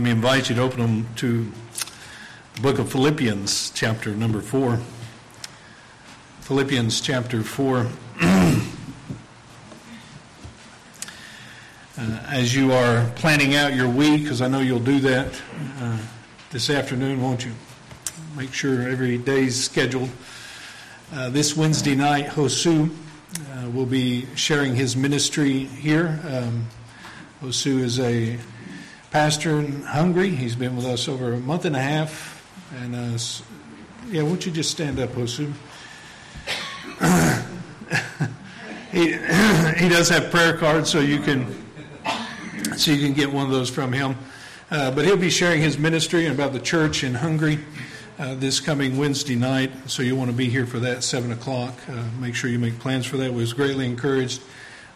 Let me invite you to open them to the book of Philippians, chapter number 4. Philippians, chapter 4. uh, as you are planning out your week, because I know you'll do that uh, this afternoon, won't you? Make sure every day's scheduled. Uh, this Wednesday night, Hosu uh, will be sharing his ministry here. Um, Hosu is a pastor in Hungary. He's been with us over a month and a half. And uh, yeah, won't you just stand up, Hosu? he he does have prayer cards, so you can so you can get one of those from him. Uh, but he'll be sharing his ministry about the church in Hungary uh, this coming Wednesday night. So you want to be here for that seven o'clock. Uh, make sure you make plans for that. We was greatly encouraged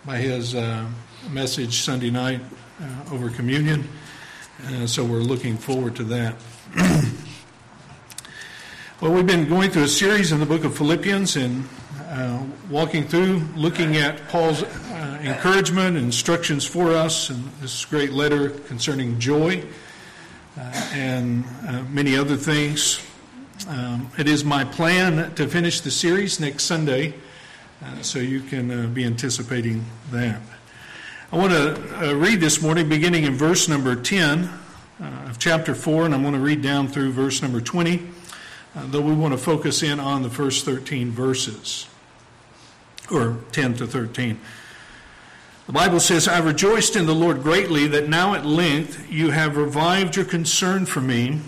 by his uh, message Sunday night uh, over communion. Uh, so we're looking forward to that. well, we've been going through a series in the book of Philippians and uh, walking through, looking at Paul's uh, encouragement and instructions for us, and this great letter concerning joy uh, and uh, many other things. Um, it is my plan to finish the series next Sunday, uh, so you can be anticipating that. I want to uh, read this morning beginning in verse number 10 uh, of chapter 4, and I'm going to read down through verse number 20, uh, though we want to focus in on the first 13 verses, or 10 to 13. The Bible says, I rejoiced in the Lord greatly that now at length you have revived your concern for me.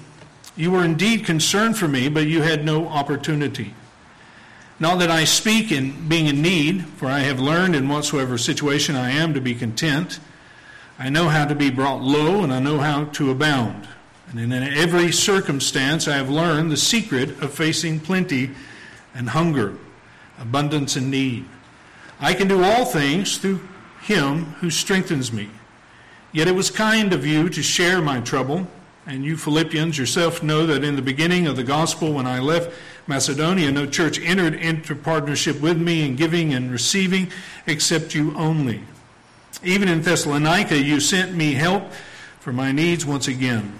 You were indeed concerned for me, but you had no opportunity. Not that I speak in being in need, for I have learned in whatsoever situation I am to be content. I know how to be brought low, and I know how to abound. And in every circumstance, I have learned the secret of facing plenty and hunger, abundance and need. I can do all things through him who strengthens me. Yet it was kind of you to share my trouble. And you Philippians yourself know that in the beginning of the gospel, when I left Macedonia, no church entered into partnership with me in giving and receiving except you only. Even in Thessalonica, you sent me help for my needs once again.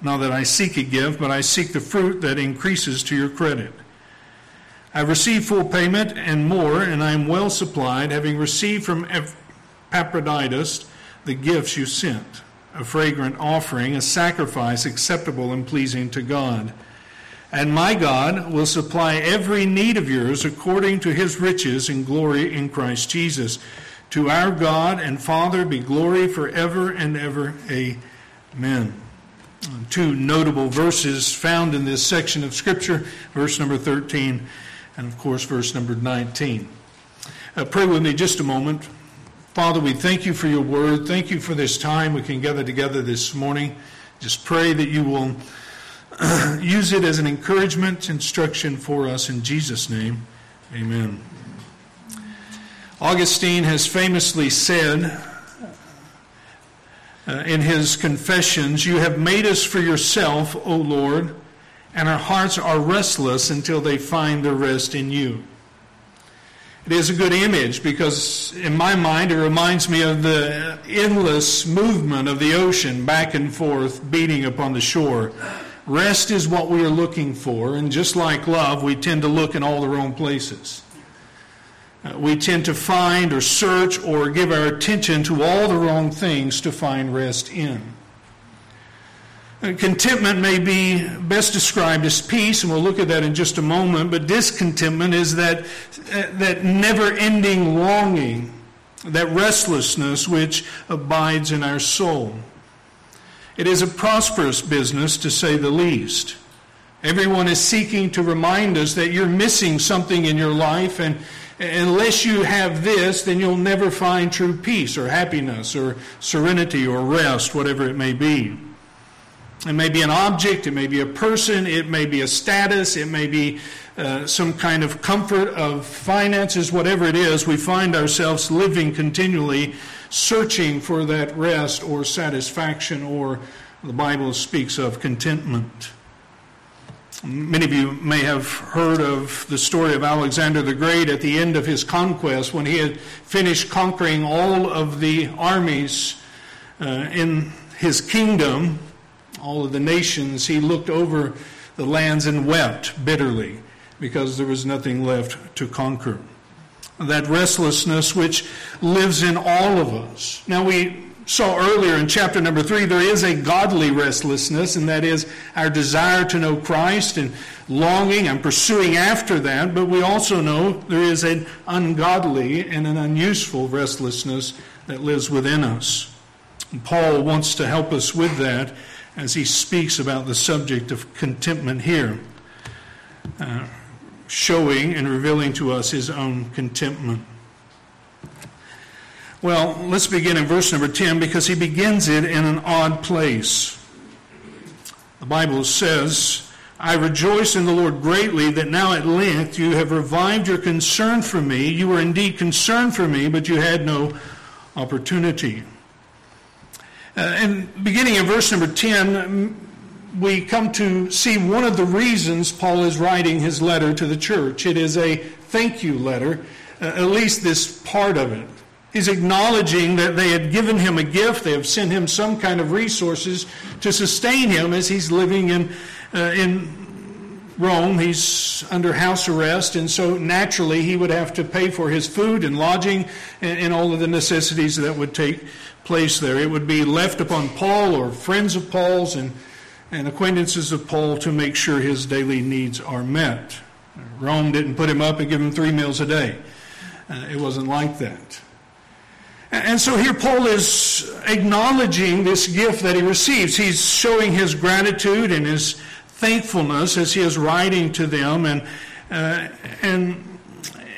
Not that I seek a gift, but I seek the fruit that increases to your credit. I received full payment and more, and I am well supplied, having received from Epaphroditus the gifts you sent a fragrant offering, a sacrifice acceptable and pleasing to God. And my God will supply every need of yours according to his riches and glory in Christ Jesus. To our God and Father be glory forever and ever. Amen. Two notable verses found in this section of Scripture verse number 13 and, of course, verse number 19. Uh, pray with me just a moment. Father, we thank you for your word. Thank you for this time we can gather together this morning. Just pray that you will use it as an encouragement, instruction for us in Jesus' name. Amen. Augustine has famously said uh, in his Confessions, You have made us for yourself, O Lord, and our hearts are restless until they find their rest in you. It is a good image because, in my mind, it reminds me of the endless movement of the ocean back and forth, beating upon the shore. Rest is what we are looking for, and just like love, we tend to look in all the wrong places. Uh, we tend to find or search or give our attention to all the wrong things to find rest in. Contentment may be best described as peace, and we'll look at that in just a moment, but discontentment is that, uh, that never ending longing, that restlessness which abides in our soul. It is a prosperous business, to say the least. Everyone is seeking to remind us that you're missing something in your life, and unless you have this, then you'll never find true peace or happiness or serenity or rest, whatever it may be. It may be an object, it may be a person, it may be a status, it may be uh, some kind of comfort of finances, whatever it is, we find ourselves living continually searching for that rest or satisfaction, or the Bible speaks of contentment. Many of you may have heard of the story of Alexander the Great at the end of his conquest when he had finished conquering all of the armies uh, in his kingdom all of the nations, he looked over the lands and wept bitterly because there was nothing left to conquer. That restlessness which lives in all of us. Now, we saw earlier in chapter number three, there is a godly restlessness, and that is our desire to know Christ and longing and pursuing after that. But we also know there is an ungodly and an unuseful restlessness that lives within us. And Paul wants to help us with that as he speaks about the subject of contentment here, uh, showing and revealing to us his own contentment. Well, let's begin in verse number 10 because he begins it in an odd place. The Bible says, I rejoice in the Lord greatly that now at length you have revived your concern for me. You were indeed concerned for me, but you had no opportunity. Uh, and beginning in verse number 10, we come to see one of the reasons Paul is writing his letter to the church. It is a thank you letter, uh, at least this part of it. He's acknowledging that they had given him a gift, they have sent him some kind of resources to sustain him as he's living in, uh, in Rome. He's under house arrest, and so naturally he would have to pay for his food and lodging and, and all of the necessities that would take place there. It would be left upon Paul or friends of Paul's and, and acquaintances of Paul to make sure his daily needs are met. Rome didn't put him up and give him three meals a day. Uh, it wasn't like that. And so here Paul is acknowledging this gift that he receives. He's showing his gratitude and his thankfulness as he is writing to them. And, uh, and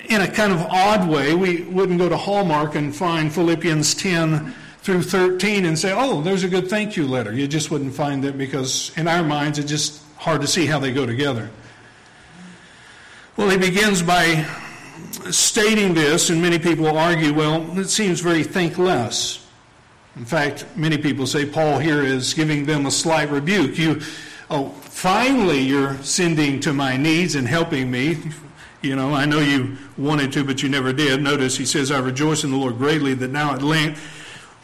in a kind of odd way, we wouldn't go to Hallmark and find Philippians 10 through 13 and say, oh, there's a good thank you letter. You just wouldn't find that because in our minds it's just hard to see how they go together. Well, he begins by stating this, and many people argue, well, it seems very thankless. In fact, many people say Paul here is giving them a slight rebuke. You, oh, finally you're sending to my needs and helping me. You know, I know you wanted to, but you never did. Notice he says, I rejoice in the Lord greatly that now at length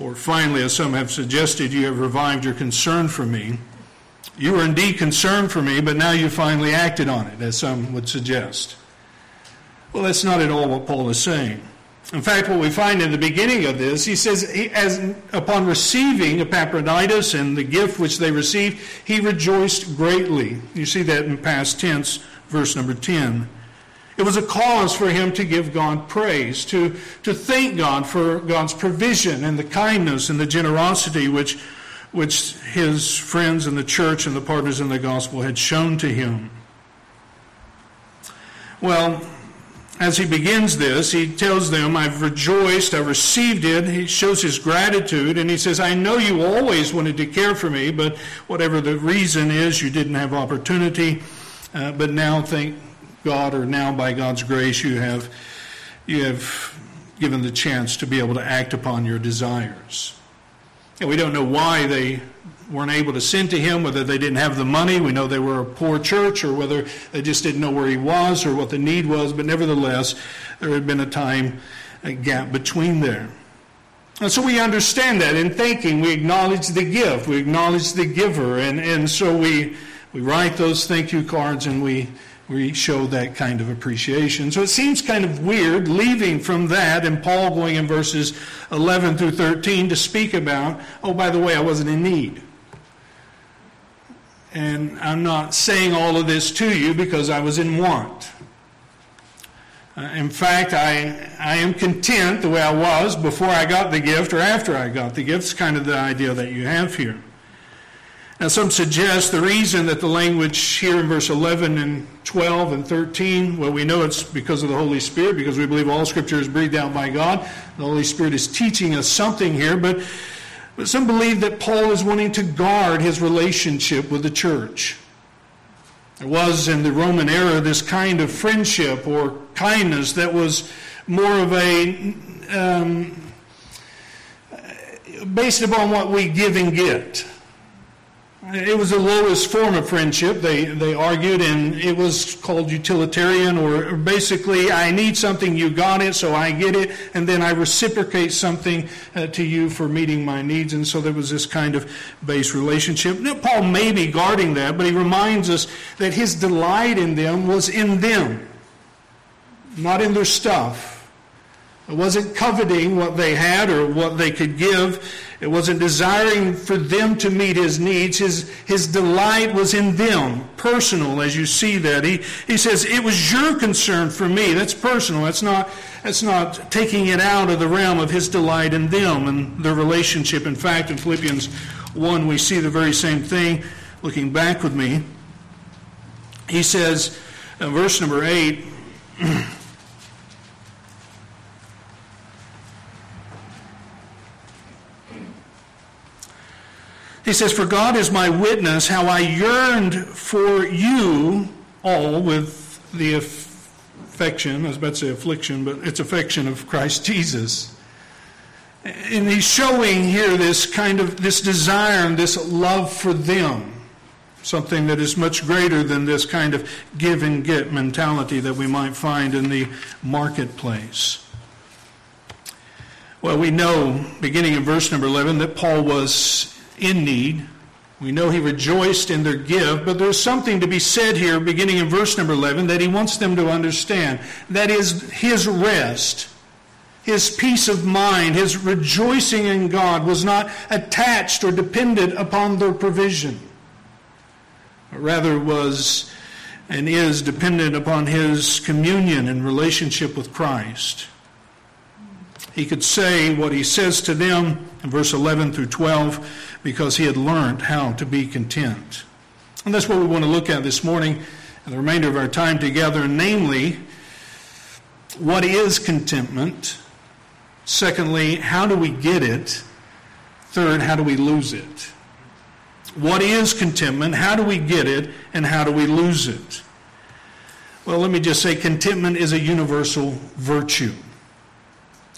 or finally, as some have suggested, you have revived your concern for me. You were indeed concerned for me, but now you finally acted on it, as some would suggest. Well, that's not at all what Paul is saying. In fact, what we find in the beginning of this, he says, he, as upon receiving Epaphroditus and the gift which they received, he rejoiced greatly. You see that in past tense, verse number 10. It was a cause for him to give God praise, to, to thank God for God's provision and the kindness and the generosity which, which his friends in the church and the partners in the gospel had shown to him. Well, as he begins this, he tells them, I've rejoiced, I've received it. He shows his gratitude, and he says, I know you always wanted to care for me, but whatever the reason is, you didn't have opportunity. Uh, but now thank God, or now by God's grace, you have, you have given the chance to be able to act upon your desires. And we don't know why they weren't able to send to him, whether they didn't have the money. We know they were a poor church, or whether they just didn't know where he was or what the need was. But nevertheless, there had been a time, a gap between there. And so we understand that in thanking, we acknowledge the gift, we acknowledge the giver, and, and so we, we write those thank you cards and we we show that kind of appreciation. So it seems kind of weird leaving from that and Paul going in verses 11 through 13 to speak about, oh, by the way, I wasn't in need. And I'm not saying all of this to you because I was in want. Uh, in fact, I, I am content the way I was before I got the gift or after I got the gift. It's kind of the idea that you have here. Now, some suggest the reason that the language here in verse 11 and 12 and 13, well, we know it's because of the Holy Spirit, because we believe all Scripture is breathed out by God. The Holy Spirit is teaching us something here, but, but some believe that Paul is wanting to guard his relationship with the church. There was in the Roman era this kind of friendship or kindness that was more of a um, based upon what we give and get. It was the lowest form of friendship, they, they argued, and it was called utilitarian, or basically, I need something, you got it, so I get it, and then I reciprocate something uh, to you for meeting my needs. And so there was this kind of base relationship. Now, Paul may be guarding that, but he reminds us that his delight in them was in them, not in their stuff. It wasn't coveting what they had or what they could give. It wasn't desiring for them to meet his needs. His, his delight was in them, personal, as you see that. He, he says, It was your concern for me. That's personal. That's not, that's not taking it out of the realm of his delight in them and their relationship. In fact, in Philippians 1, we see the very same thing. Looking back with me, he says, uh, verse number 8, He says, For God is my witness how I yearned for you all with the affection, I was about to say affliction, but it's affection of Christ Jesus. And he's showing here this kind of this desire and this love for them, something that is much greater than this kind of give and get mentality that we might find in the marketplace. Well, we know, beginning in verse number 11, that Paul was in need. We know he rejoiced in their give, but there's something to be said here, beginning in verse number 11, that he wants them to understand. That is his rest, his peace of mind, his rejoicing in God was not attached or dependent upon their provision. Rather, was and is dependent upon his communion and relationship with Christ. He could say what he says to them in verse 11 through 12 because he had learned how to be content. And that's what we want to look at this morning and the remainder of our time together, namely, what is contentment? Secondly, how do we get it? Third, how do we lose it? What is contentment? How do we get it? And how do we lose it? Well, let me just say contentment is a universal virtue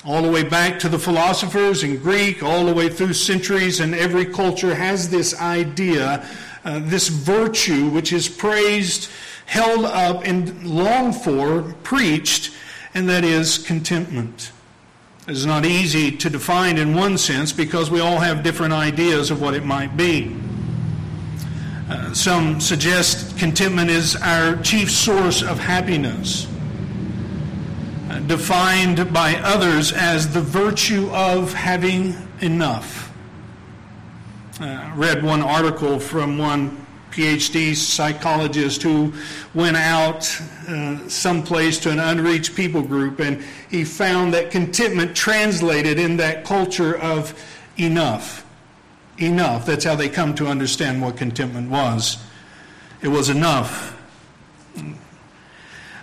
all the way back to the philosophers in Greek, all the way through centuries, and every culture has this idea, uh, this virtue which is praised, held up, and longed for, preached, and that is contentment. It is not easy to define in one sense because we all have different ideas of what it might be. Uh, some suggest contentment is our chief source of happiness defined by others as the virtue of having enough. Uh, read one article from one PhD psychologist who went out uh, someplace to an unreached people group, and he found that contentment translated in that culture of enough. Enough. That's how they come to understand what contentment was. It was enough.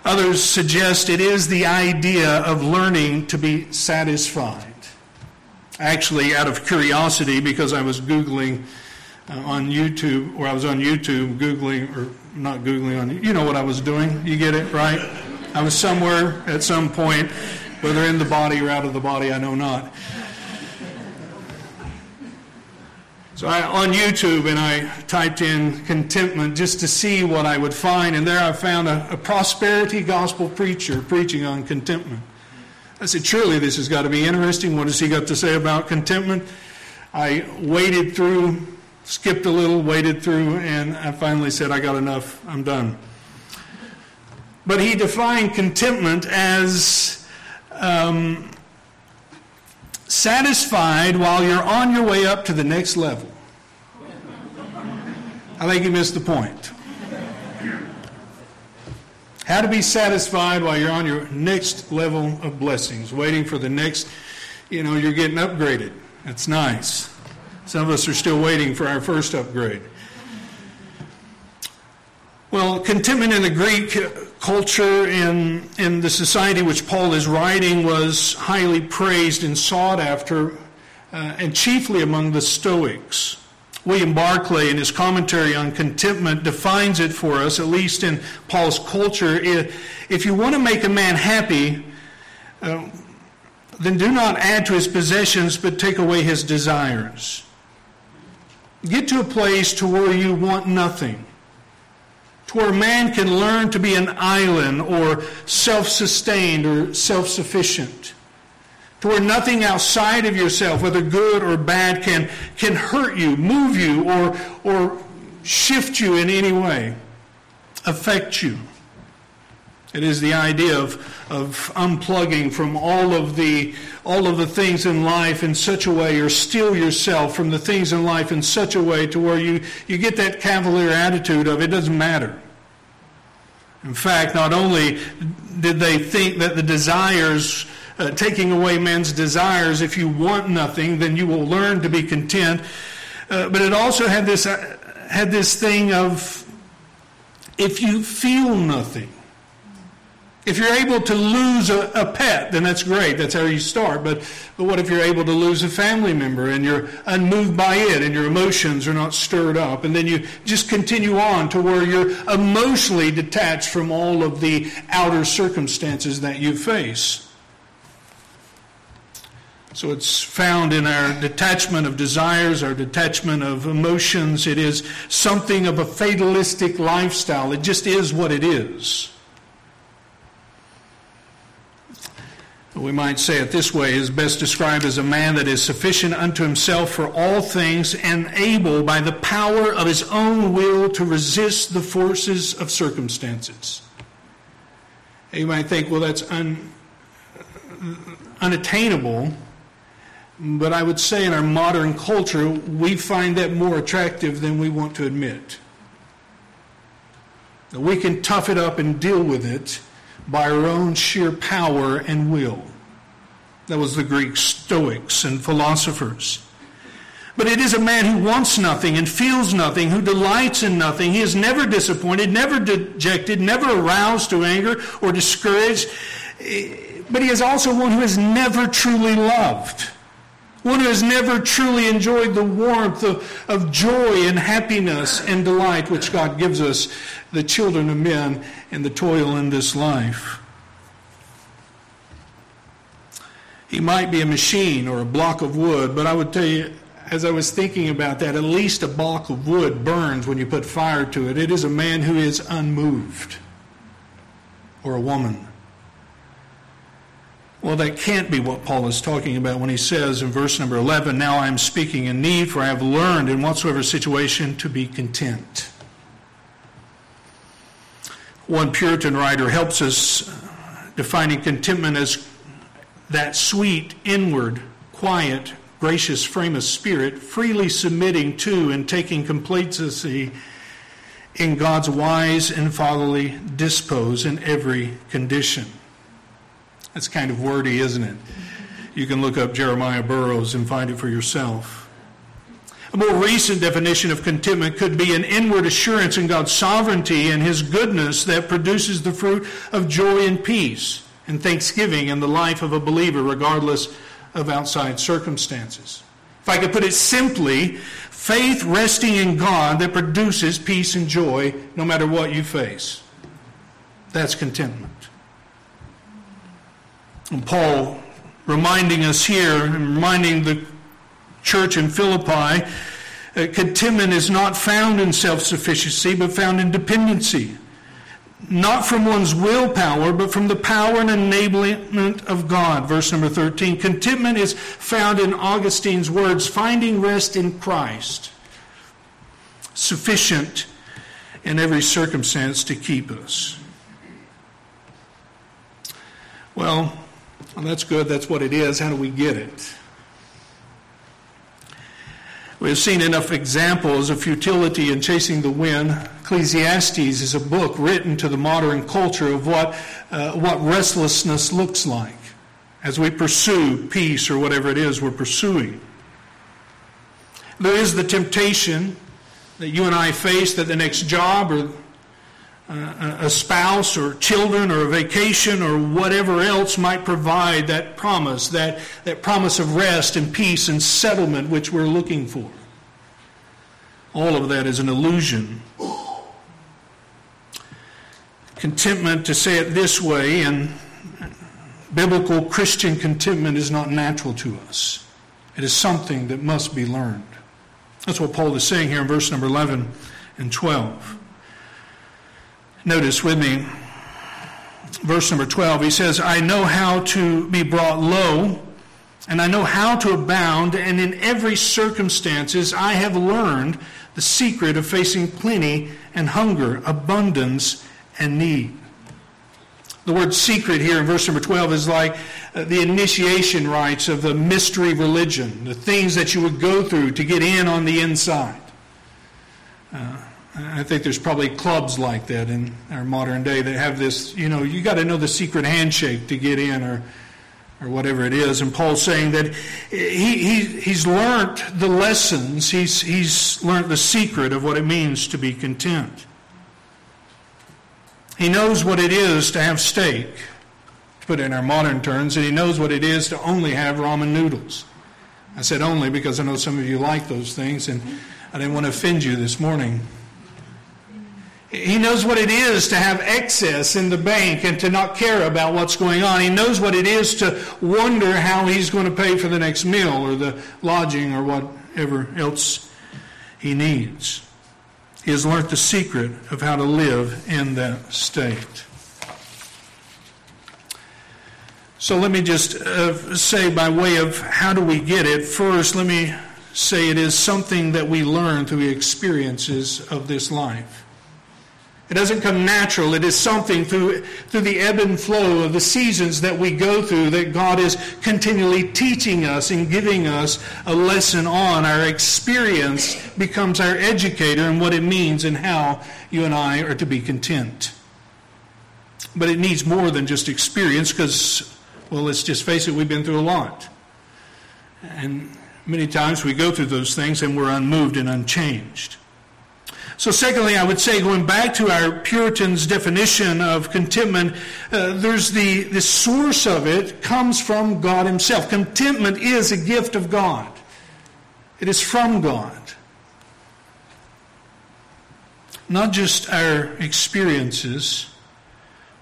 Others suggest it is the idea of learning to be satisfied. Actually, out of curiosity, because I was Googling uh, on YouTube, or I was on YouTube Googling, or not Googling on, you know what I was doing. You get it, right? I was somewhere at some point, whether in the body or out of the body, I know not. So I, on YouTube, and I typed in contentment just to see what I would find, and there I found a, a prosperity gospel preacher preaching on contentment. I said, surely this has got to be interesting. What has he got to say about contentment? I waded through, skipped a little, waded through, and I finally said, I got enough. I'm done. But he defined contentment as um, satisfied while you're on your way up to the next level. I think you missed the point. How to be satisfied while you're on your next level of blessings, waiting for the next, you know, you're getting upgraded. That's nice. Some of us are still waiting for our first upgrade. Well, contentment in the Greek culture in, in the society which Paul is writing was highly praised and sought after, uh, and chiefly among the Stoics. William Barclay, in his commentary on contentment, defines it for us, at least in Paul's culture. If you want to make a man happy, uh, then do not add to his possessions, but take away his desires. Get to a place to where you want nothing. To where man can learn to be an island or self-sustained or self-sufficient. To where nothing outside of yourself, whether good or bad, can, can hurt you, move you, or, or shift you in any way, affect you. It is the idea of, of unplugging from all of the all of the things in life in such a way, or steel yourself from the things in life in such a way to where you, you get that cavalier attitude of it doesn't matter. In fact, not only did they think that the desires, uh, taking away men's desires, if you want nothing, then you will learn to be content. Uh, but it also had this, uh, had this thing of if you feel nothing, if you're able to lose a, a, pet, then that's great. That's how you start. But, but what if you're able to lose a family member and you're unmoved by it and your emotions are not stirred up? And then you just continue on to where you're emotionally detached from all of the outer circumstances that you face. So it's found in our detachment of desires, our detachment of emotions. It is something of a fatalistic lifestyle. It just is what it is. We might say it this way, is best described as a man that is sufficient unto himself for all things and able by the power of his own will to resist the forces of circumstances. You might think, well, that's un, unattainable. But I would say in our modern culture, we find that more attractive than we want to admit. We can tough it up and deal with it by our own sheer power and will. That was the Greek Stoics and philosophers. But it is a man who wants nothing and feels nothing, who delights in nothing. He is never disappointed, never dejected, never aroused to anger or discouraged. Eh, but he is also one who has never truly loved, one who has never truly enjoyed the warmth of, of joy and happiness and delight which God gives us, the children of men, in the toil in this life. He might be a machine or a block of wood, but I would tell you, as I was thinking about that, at least a block of wood burns when you put fire to it. It is a man who is unmoved, or a woman. Well, that can't be what Paul is talking about when he says in verse number 11, Now I am speaking in need, for I have learned in whatsoever situation to be content. One Puritan writer helps us uh, defining contentment as that sweet, inward, quiet, gracious frame of spirit, freely submitting to and taking complacency in God's wise and fatherly dispose in every condition. That's kind of wordy, isn't it? You can look up Jeremiah Burroughs and find it for yourself. A more recent definition of contentment could be an inward assurance in God's sovereignty and His goodness that produces the fruit of joy and peace and thanksgiving in the life of a believer, regardless of outside circumstances. If I could put it simply, faith resting in God that produces peace and joy no matter what you face. That's contentment. Paul reminding us here, and reminding the church in Philippi, uh, contentment is not found in self sufficiency, but found in dependency not from one's willpower, but from the power and enablement of God. Verse number 13. Contentment is found in Augustine's words finding rest in Christ, sufficient in every circumstance to keep us. Well, well that's good. That's what it is. How do we get it? We've seen enough examples of futility in chasing the wind. Ecclesiastes is a book written to the modern culture of what, uh, what restlessness looks like as we pursue peace or whatever it is we're pursuing. There is the temptation that you and I face that the next job or a spouse or children or a vacation or whatever else might provide that promise, that, that promise of rest and peace and settlement which we're looking for. All of that is an illusion. Contentment, to say it this way, and biblical Christian contentment is not natural to us. It is something that must be learned. That's what Paul is saying here in verse number 11 and 12. Notice with me, verse number 12, he says, I know how to be brought low, and I know how to abound, and in every circumstances I have learned the secret of facing plenty and hunger, abundance and need. The word secret here in verse number 12 is like uh, the initiation rites of the mystery religion, the things that you would go through to get in on the inside. Uh, I think there's probably clubs like that in our modern day that have this, you know, you got to know the secret handshake to get in or or whatever it is. And Paul's saying that he, he, he's learned the lessons, he's, he's learned the secret of what it means to be content. He knows what it is to have steak, to put it in our modern terms, and he knows what it is to only have ramen noodles. I said only because I know some of you like those things, and I didn't want to offend you this morning. He knows what it is to have excess in the bank and to not care about what's going on. He knows what it is to wonder how he's going to pay for the next meal or the lodging or whatever else he needs. He has learned the secret of how to live in that state. So let me just uh, say, by way of how do we get it, first, let me say it is something that we learn through the experiences of this life. It doesn't come natural. It is something through, through the ebb and flow of the seasons that we go through that God is continually teaching us and giving us a lesson on. Our experience becomes our educator and what it means and how you and I are to be content. But it needs more than just experience because, well, let's just face it, we've been through a lot. And many times we go through those things and we're unmoved and unchanged. So, secondly, I would say, going back to our Puritans' definition of contentment, uh, there's the, the source of it comes from God Himself. Contentment is a gift of God, it is from God. Not just our experiences,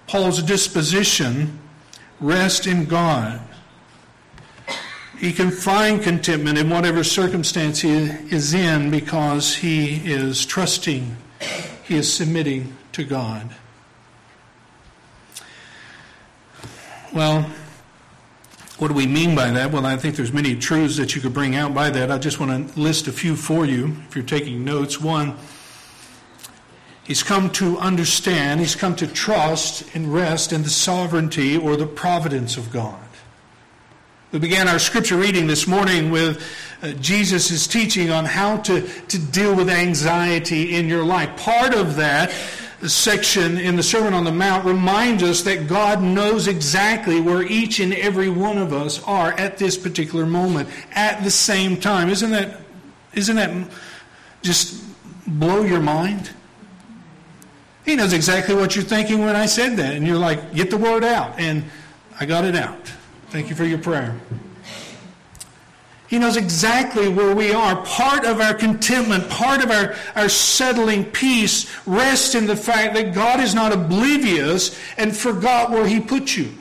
Paul's disposition rests in God. He can find contentment in whatever circumstance he is in because he is trusting, he is submitting to God. Well, what do we mean by that? Well, I think there's many truths that you could bring out by that. I just want to list a few for you if you're taking notes. One, he's come to understand, he's come to trust and rest in the sovereignty or the providence of God. We began our scripture reading this morning with uh, Jesus' teaching on how to, to deal with anxiety in your life. Part of that section in the Sermon on the Mount reminds us that God knows exactly where each and every one of us are at this particular moment, at the same time. Isn't that, isn't that just blow your mind? He knows exactly what you're thinking when I said that. And you're like, get the word out. And I got it out. Thank you for your prayer. He knows exactly where we are. Part of our contentment, part of our, our settling peace rests in the fact that God is not oblivious and forgot where He put you.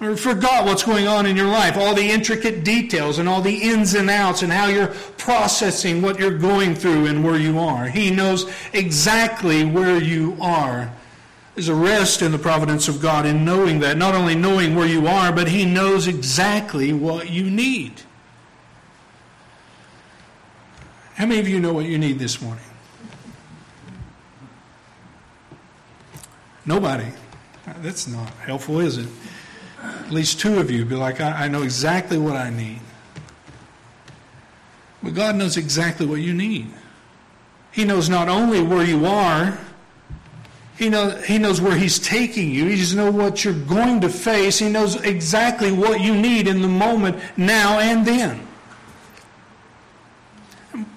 Or forgot what's going on in your life, all the intricate details and all the ins and outs and how you're processing what you're going through and where you are. He knows exactly where you are there's a rest in the providence of God in knowing that, not only knowing where you are, but He knows exactly what you need. How many of you know what you need this morning? Nobody. That's not helpful, is it? At least two of you be like, I, I know exactly what I need. But God knows exactly what you need. He knows not only where you are, he knows, he knows where he's taking you. He knows what you're going to face. He knows exactly what you need in the moment, now and then.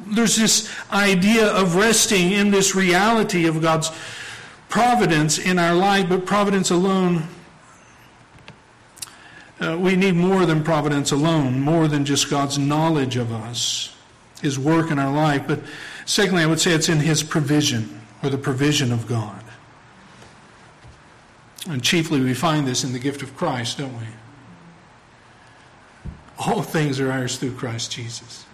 There's this idea of resting in this reality of God's providence in our life, but providence alone. Uh, we need more than providence alone, more than just God's knowledge of us, His work in our life. But secondly, I would say it's in His provision, or the provision of God. And chiefly we find this in the gift of Christ, don't we? All things are ours through Christ Jesus.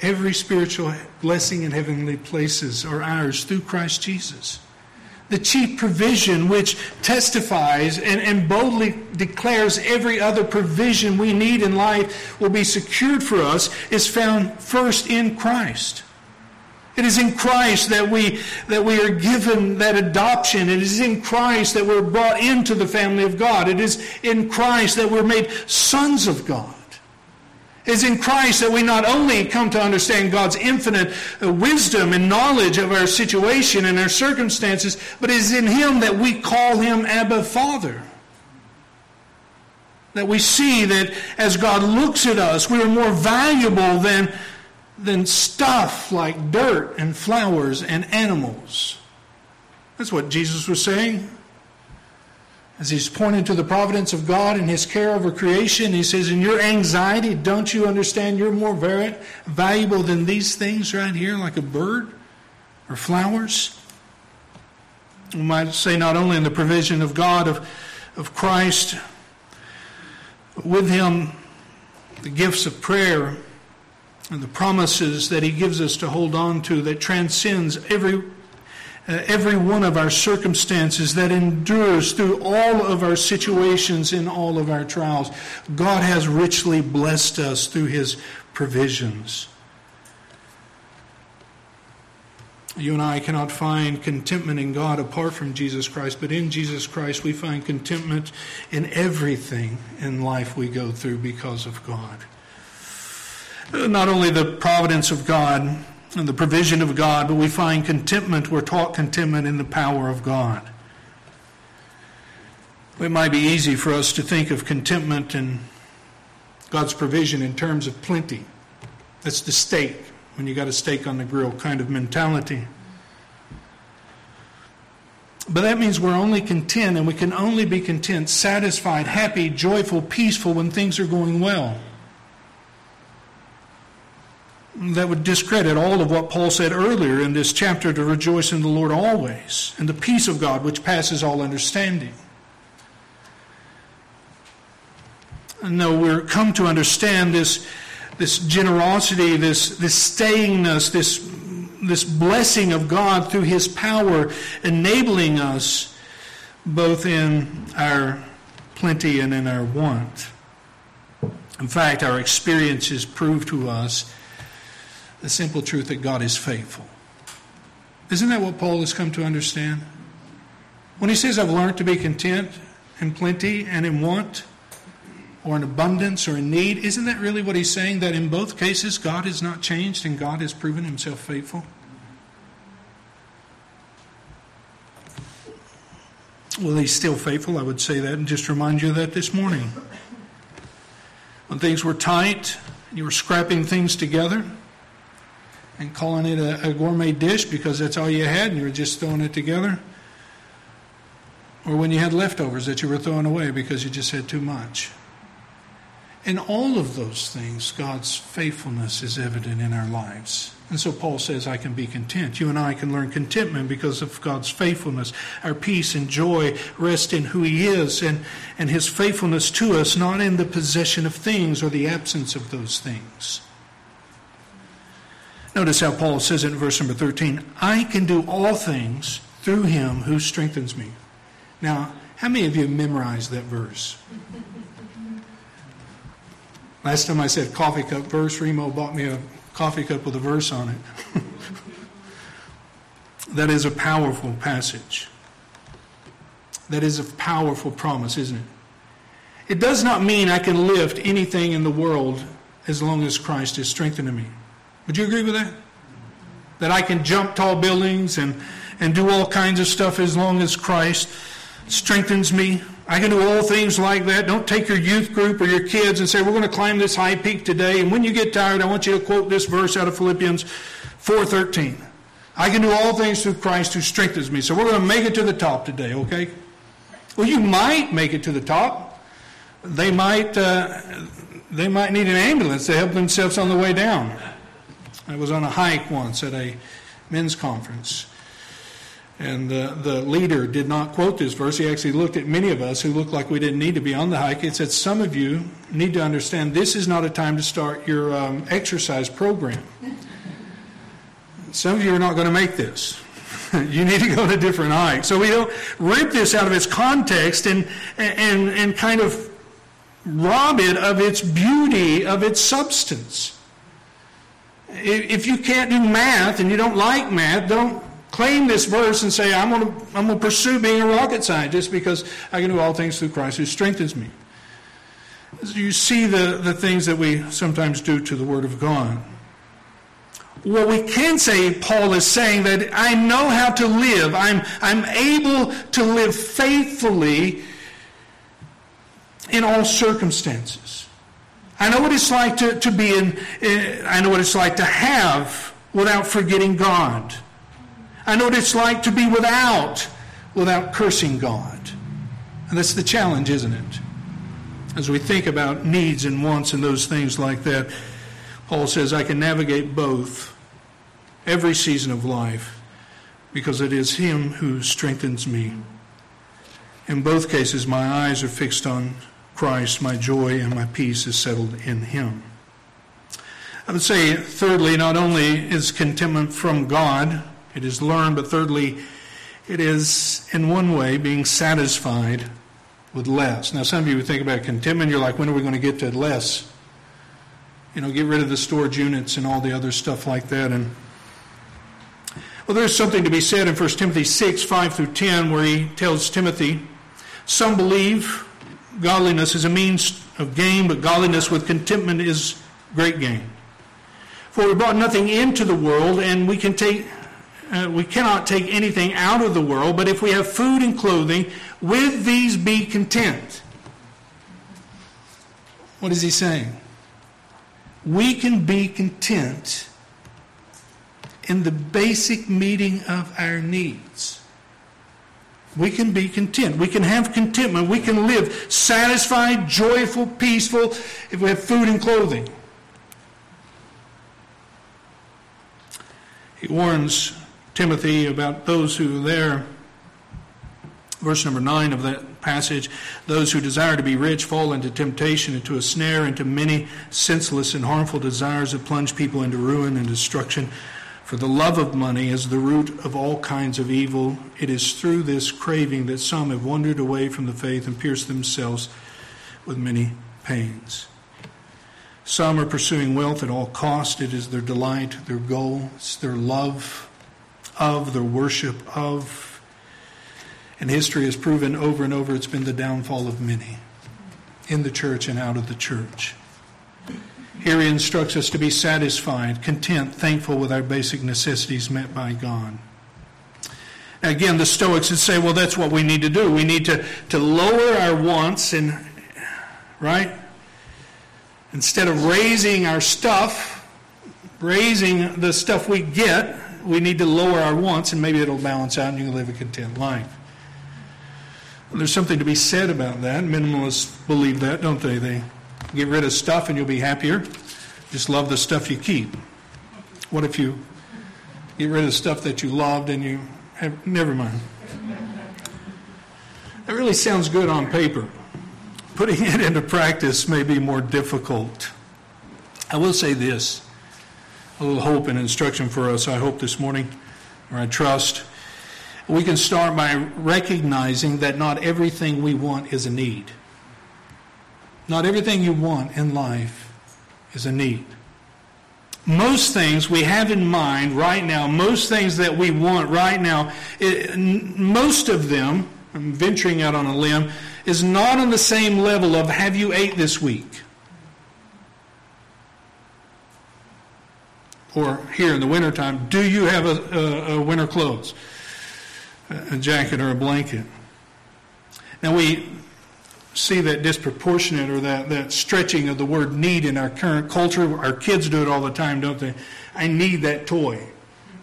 Every spiritual blessing in heavenly places are ours through Christ Jesus. The chief provision which testifies and, and boldly declares every other provision we need in life will be secured for us is found first in Christ. It is in Christ that we, that we are given that adoption. It is in Christ that we're brought into the family of God. It is in Christ that we're made sons of God. It is in Christ that we not only come to understand God's infinite wisdom and knowledge of our situation and our circumstances, but it is in Him that we call Him Abba Father. That we see that as God looks at us, we are more valuable than than stuff like dirt and flowers and animals. That's what Jesus was saying. As he's pointing to the providence of God and his care over creation, he says, In your anxiety, don't you understand you're more valuable than these things right here, like a bird or flowers? We might say not only in the provision of God, of, of Christ, with him, the gifts of prayer and the promises that he gives us to hold on to that transcends every uh, every one of our circumstances that endures through all of our situations in all of our trials. God has richly blessed us through his provisions. You and I cannot find contentment in God apart from Jesus Christ, but in Jesus Christ we find contentment in everything in life we go through because of God not only the providence of God and the provision of God, but we find contentment, we're taught contentment in the power of God. It might be easy for us to think of contentment and God's provision in terms of plenty. That's the steak, when you got a steak on the grill kind of mentality. But that means we're only content, and we can only be content, satisfied, happy, joyful, peaceful when things are going well that would discredit all of what Paul said earlier in this chapter to rejoice in the Lord always, and the peace of God which passes all understanding. And no, we're come to understand this, this generosity, this, this stayingness, this, this blessing of God through His power, enabling us both in our plenty and in our want. In fact, our experiences prove to us the simple truth that God is faithful. Isn't that what Paul has come to understand? When he says, I've learned to be content in plenty and in want, or in abundance or in need, isn't that really what he's saying? That in both cases, God has not changed and God has proven himself faithful? Well, he's still faithful, I would say that, and just remind you of that this morning. When things were tight, you were scrapping things together, and calling it a, a gourmet dish because that's all you had and you were just throwing it together. Or when you had leftovers that you were throwing away because you just had too much. In all of those things, God's faithfulness is evident in our lives. And so Paul says, I can be content. You and I can learn contentment because of God's faithfulness. Our peace and joy rest in who He is and, and His faithfulness to us, not in the possession of things or the absence of those things. Notice how Paul says it in verse number 13 I can do all things through him who strengthens me. Now, how many of you memorized that verse? Last time I said coffee cup verse, Remo bought me a coffee cup with a verse on it. that is a powerful passage. That is a powerful promise, isn't it? It does not mean I can lift anything in the world as long as Christ is strengthening me. Would you agree with that? That I can jump tall buildings and, and do all kinds of stuff as long as Christ strengthens me. I can do all things like that. Don't take your youth group or your kids and say, We're going to climb this high peak today. And when you get tired, I want you to quote this verse out of Philippians 4:13. I can do all things through Christ who strengthens me. So we're going to make it to the top today, okay? Well, you might make it to the top. They might, uh, they might need an ambulance to help themselves on the way down. I was on a hike once at a men's conference. And the, the leader did not quote this verse. He actually looked at many of us who looked like we didn't need to be on the hike and said, Some of you need to understand this is not a time to start your um, exercise program. Some of you are not going to make this. you need to go a different hike. So we don't rip this out of its context and, and, and kind of rob it of its beauty, of its substance. If you can't do math and you don't like math, don't claim this verse and say, I'm going to, I'm going to pursue being a rocket scientist because I can do all things through Christ who strengthens me. You see the, the things that we sometimes do to the Word of God. What we can say, Paul is saying that I know how to live. I'm, I'm able to live faithfully in all circumstances. I know what it's like to, to be in, eh, I know what it's like to have without forgetting God. I know what it's like to be without, without cursing God. And that's the challenge, isn't it? As we think about needs and wants and those things like that, Paul says, I can navigate both every season of life because it is Him who strengthens me. In both cases, my eyes are fixed on Christ. My joy and my peace is settled in Him. I would say, thirdly, not only is contentment from God, it is learned, but thirdly, it is, in one way, being satisfied with less. Now, some of you would think about contentment, you're like, when are we going to get to less? You know, get rid of the storage units and all the other stuff like that. And well, there's something to be said in 1 Timothy 6, 5 through 10, where he tells Timothy, Some believe godliness is a means of gain, but godliness with contentment is great gain. For we brought nothing into the world, and we can take uh, we cannot take anything out of the world, but if we have food and clothing, with these be content. What is he saying? We can be content in the basic meeting of our needs. We can be content. We can have contentment. We can live satisfied, joyful, peaceful if we have food and clothing. He warns Timothy about those who are there. Verse number 9 of that passage those who desire to be rich fall into temptation, into a snare, into many senseless and harmful desires that plunge people into ruin and destruction. For the love of money is the root of all kinds of evil. It is through this craving that some have wandered away from the faith and pierced themselves with many pains. Some are pursuing wealth at all cost. It is their delight, their goal, it's their love of, their worship of. And history has proven over and over it's been the downfall of many in the church and out of the church. Here he instructs us to be satisfied, content, thankful with our basic necessities met by God. Again, the Stoics would say, well, that's what we need to do. We need to, to lower our wants and, right? Instead of raising our stuff, raising the stuff we get, we need to lower our wants, and maybe it'll balance out and you can live a content life. There's something to be said about that. Minimalists believe that, don't they? They get rid of stuff and you'll be happier. Just love the stuff you keep. What if you get rid of stuff that you loved and you have, never mind. That really sounds good on paper. Putting it into practice may be more difficult. I will say this a little hope and instruction for us, I hope, this morning, or I trust. We can start by recognizing that not everything we want is a need. Not everything you want in life is a need. Most things we have in mind right now, most things that we want right now, it, most of them, I'm venturing out on a limb, is not on the same level of have you ate this week? or here in the wintertime, do you have a, a, a winter clothes, a jacket or a blanket? Now we see that disproportionate or that, that stretching of the word need in our current culture. Our kids do it all the time, don't they? I need that toy.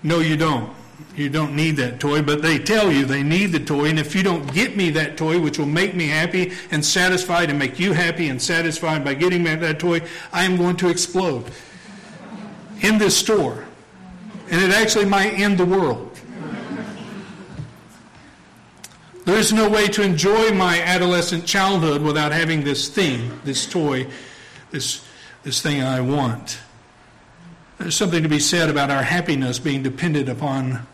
No, you don't. You don't need that toy, but they tell you they need the toy, and if you don't get me that toy, which will make me happy and satisfied and make you happy and satisfied by getting me that toy, I am going to explode in this store. And it actually might end the world. There is no way to enjoy my adolescent childhood without having this thing, this toy, this, this thing I want. There's something to be said about our happiness being dependent upon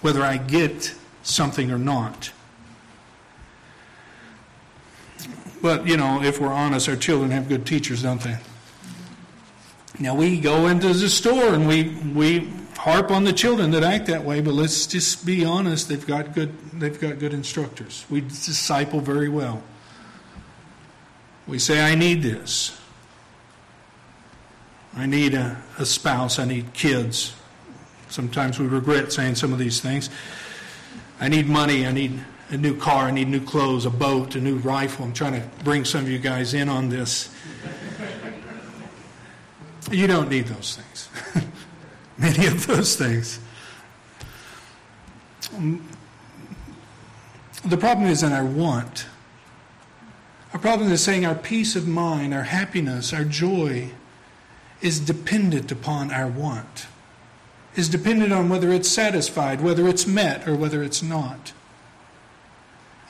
whether I get something or not. But, you know, if we're honest, our children have good teachers, don't they? Now, we go into the store and we, we harp on the children that act that way, but let's just be honest, they've got good, they've got good instructors. We disciple very well. We say, I need this. I need a, a spouse. I need kids. Sometimes we regret saying some of these things. I need money. I need a new car. I need new clothes, a boat, a new rifle. I'm trying to bring some of you guys in on this. You don't need those things. Many of those things. The problem is in our want. Our problem is saying our peace of mind, our happiness, our joy is dependent upon our want, is dependent on whether it's satisfied, whether it's met, or whether it's not.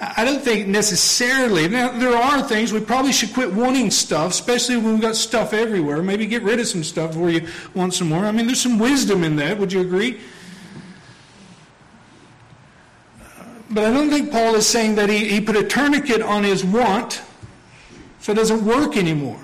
I don't think necessarily. Now, there are things we probably should quit wanting stuff, especially when we've got stuff everywhere. Maybe get rid of some stuff before you want some more. I mean, there's some wisdom in that. Would you agree? But I don't think Paul is saying that he, he put a tourniquet on his want so it doesn't work anymore.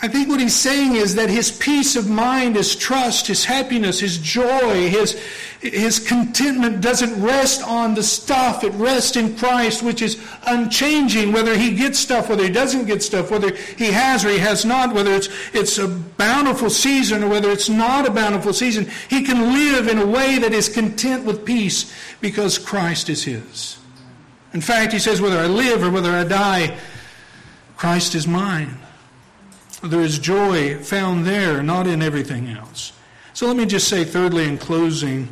I think what he's saying is that his peace of mind, his trust, his happiness, his joy, his, his contentment doesn't rest on the stuff. It rests in Christ, which is unchanging, whether he gets stuff, whether he doesn't get stuff, whether he has or he has not, whether it's, it's a bountiful season or whether it's not a bountiful season. He can live in a way that is content with peace because Christ is his. In fact, he says, whether I live or whether I die, Christ is mine. There is joy found there, not in everything else. So let me just say, thirdly, in closing,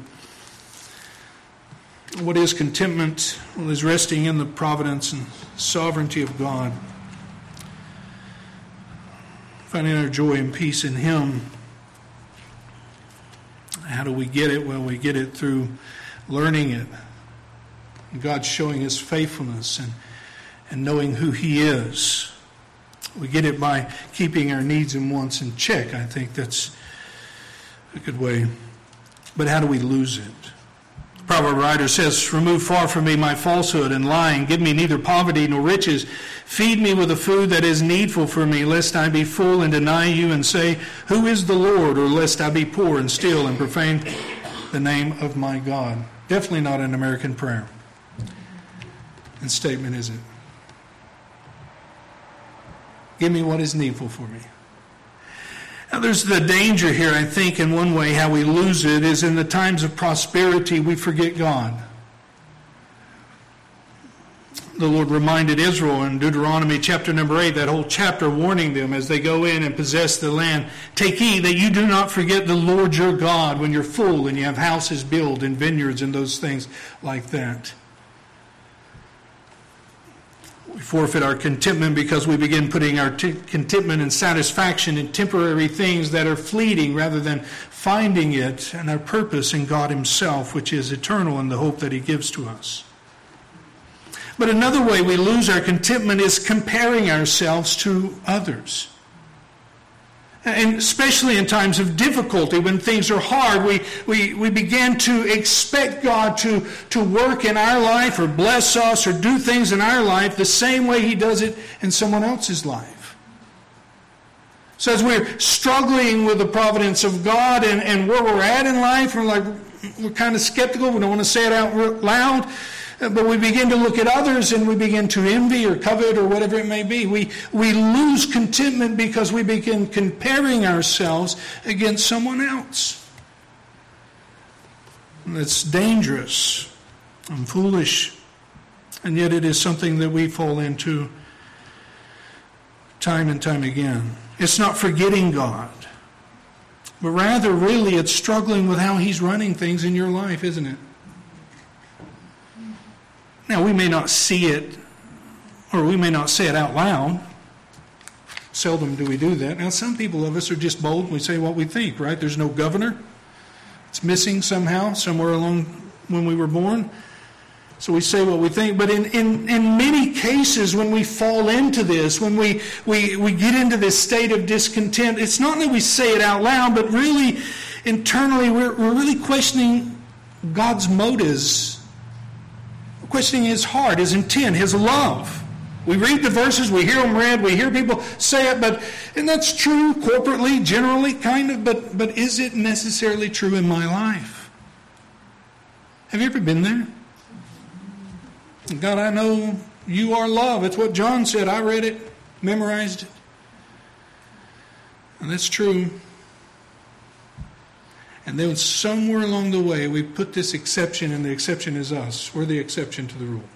what is contentment? Well, is resting in the providence and sovereignty of God. Finding our joy and peace in Him. How do we get it? Well, we get it through learning it. God showing His faithfulness and, and knowing who He is. We get it by keeping our needs and wants in check. I think that's a good way. But how do we lose it? The proverb writer says, Remove far from me my falsehood and lying. Give me neither poverty nor riches. Feed me with the food that is needful for me, lest I be full and deny you and say, Who is the Lord? Or lest I be poor and steal and profane the name of my God. Definitely not an American prayer and statement, is it? Give me what is needful for me. Now, there's the danger here, I think, in one way, how we lose it is in the times of prosperity, we forget God. The Lord reminded Israel in Deuteronomy chapter number 8, that whole chapter warning them as they go in and possess the land. Take heed that you do not forget the Lord your God when you're full and you have houses built and vineyards and those things like that. We forfeit our contentment because we begin putting our t- contentment and satisfaction in temporary things that are fleeting rather than finding it and our purpose in God Himself, which is eternal in the hope that He gives to us. But another way we lose our contentment is comparing ourselves to others. And especially in times of difficulty, when things are hard, we, we, we begin to expect God to, to work in our life or bless us or do things in our life the same way He does it in someone else's life. So as we're struggling with the providence of God and, and where we're at in life, we're like, we're kind of skeptical. We don't want to say it out loud. But we begin to look at others and we begin to envy or covet or whatever it may be. We, we lose contentment because we begin comparing ourselves against someone else. That's dangerous and foolish. And yet it is something that we fall into time and time again. It's not forgetting God, but rather, really, it's struggling with how He's running things in your life, isn't it? Now, we may not see it, or we may not say it out loud. Seldom do we do that. Now, some people of us are just bold we say what we think, right? There's no governor. It's missing somehow, somewhere along when we were born. So we say what we think. But in, in, in many cases, when we fall into this, when we, we, we get into this state of discontent, it's not that we say it out loud, but really internally we're, we're really questioning God's motives, questioning His heart, His intent, His love. We read the verses, we hear them read, we hear people say it, but and that's true corporately, generally, kind of, but but is it necessarily true in my life? Have you ever been there? God, I know you are love. It's what John said. I read it, memorized it. And that's true. And then somewhere along the way, we put this exception, and the exception is us. We're the exception to the rule.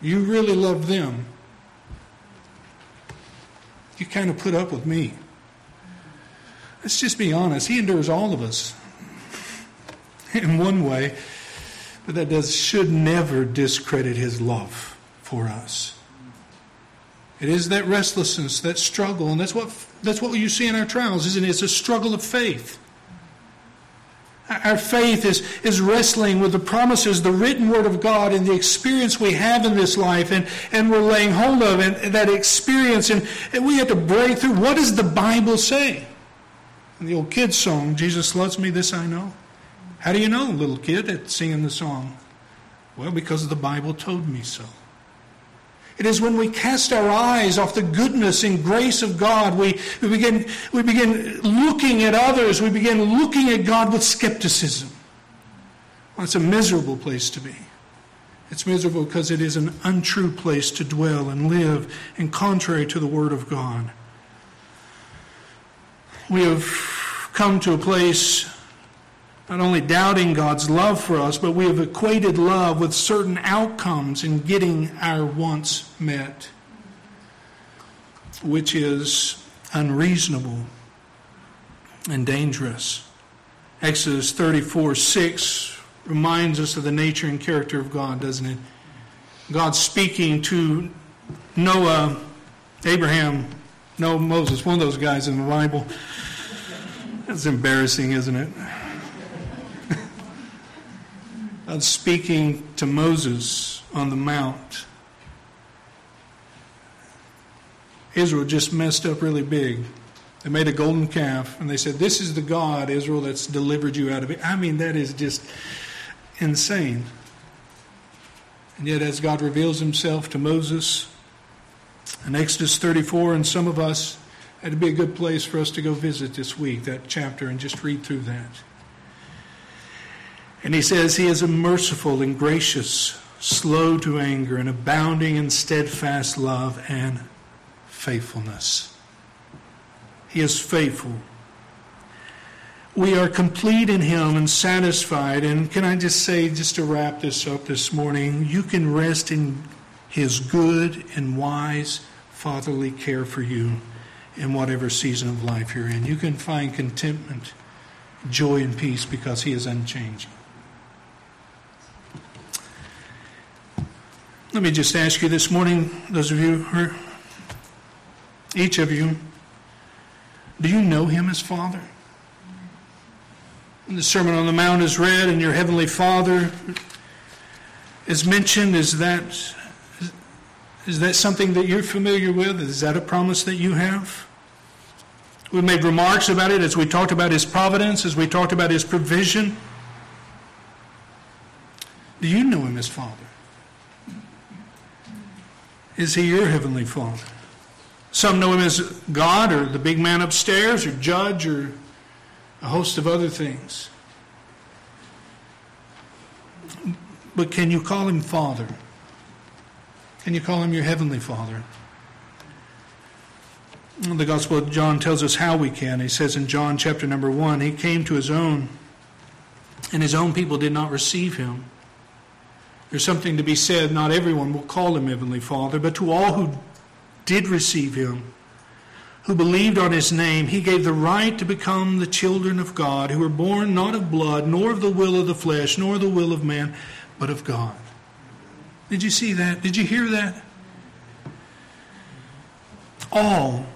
You really love them. You kind of put up with me. Let's just be honest. He endures all of us in one way. But that does should never discredit his love for us. It is that restlessness, that struggle, and that's what that's what you see in our trials, isn't it? It's a struggle of faith. Our faith is, is wrestling with the promises, the written word of God, and the experience we have in this life, and, and we're laying hold of and, and that experience, and, and we have to break through. What does the Bible say? In the old kids' song, Jesus loves me, this I know. How do you know, little kid, at singing the song? Well, because the Bible told me so. It is when we cast our eyes off the goodness and grace of God, we, we, begin, we begin looking at others, we begin looking at God with skepticism. Well, it's a miserable place to be. It's miserable because it is an untrue place to dwell and live, and contrary to the Word of God. We have come to a place not only doubting God's love for us, but we have equated love with certain outcomes in getting our wants met, which is unreasonable and dangerous. Exodus 34 6 reminds us of the nature and character of God, doesn't it? God speaking to Noah, Abraham, no, Moses, one of those guys in the Bible. That's embarrassing, isn't it? Speaking to Moses on the Mount. Israel just messed up really big. They made a golden calf and they said, This is the God, Israel, that's delivered you out of it. I mean, that is just insane. And yet, as God reveals himself to Moses in Exodus 34, and some of us, it'd be a good place for us to go visit this week, that chapter, and just read through that. And he says he is a merciful and gracious, slow to anger, and abounding in steadfast love and faithfulness. He is faithful. We are complete in Him and satisfied. And can I just say, just to wrap this up this morning, you can rest in His good and wise fatherly care for you in whatever season of life you're in. You can find contentment, joy, and peace because He is unchanging. Let me just ask you this morning, those of you, or each of you, do you know him as Father? When the Sermon on the Mount is read and your Heavenly Father is mentioned, is that, is that something that you're familiar with? Is that a promise that you have? We made remarks about it as we talked about His providence, as we talked about His provision. Do you know Him as Father? Is he your heavenly Father? Some know him as God or the big man upstairs or judge or a host of other things. But can you call him Father? Can you call him your heavenly Father? The Gospel of John tells us how we can. He says in John chapter number 1, he came to his own, and his own people did not receive him. There's something to be said. Not everyone will call him Heavenly Father, but to all who did receive him, who believed on his name, he gave the right to become the children of God, who were born not of blood, nor of the will of the flesh, nor the will of man, but of God. Did you see that? Did you hear that? All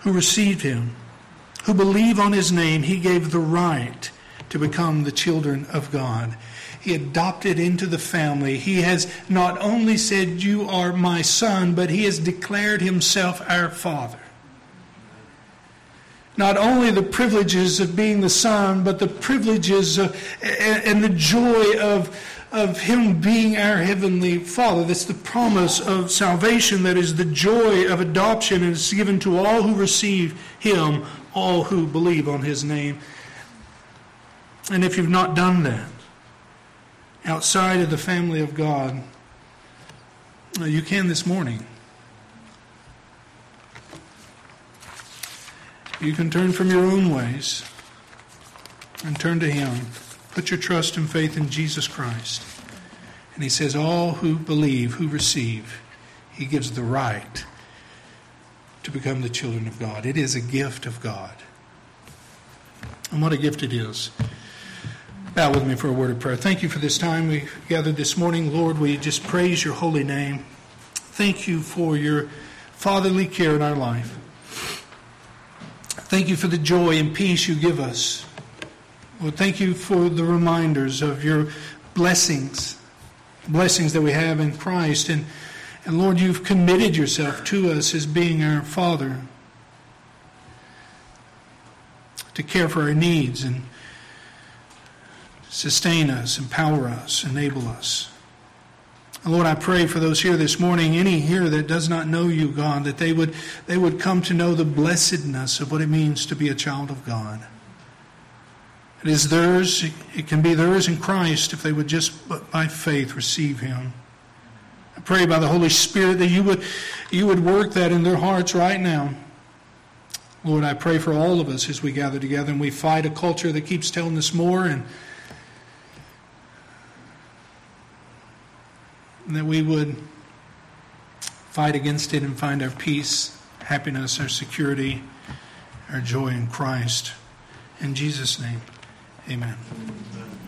who received him, who believe on his name, he gave the right to become the children of God. He adopted into the family. He has not only said, You are my son, but he has declared himself our father. Not only the privileges of being the son, but the privileges of, and the joy of, of him being our heavenly father. That's the promise of salvation, that is the joy of adoption, and it's given to all who receive him, all who believe on his name. And if you've not done that, outside of the family of God, uh, you can this morning. You can turn from your own ways and turn to Him. Put your trust and faith in Jesus Christ. And He says, All who believe, who receive, He gives the right to become the children of God. It is a gift of God. And what a gift it is. Bow with me for a word of prayer. Thank you for this time we gathered this morning. Lord, we just praise your holy name. Thank you for your fatherly care in our life. Thank you for the joy and peace you give us. Lord, thank you for the reminders of your blessings, blessings that we have in Christ. And, and Lord, you've committed yourself to us as being our Father to care for our needs and sustain us, empower us, enable us. Lord, I pray for those here this morning, any here that does not know you, God, that they would, they would come to know the blessedness of what it means to be a child of God. It is theirs, it can be theirs in Christ if they would just by faith receive Him. I pray by the Holy Spirit that you would, you would work that in their hearts right now. Lord, I pray for all of us as we gather together and we fight a culture that keeps telling us more and and that we would fight against it and find our peace, happiness, our security, our joy in Christ. In Jesus' name, amen.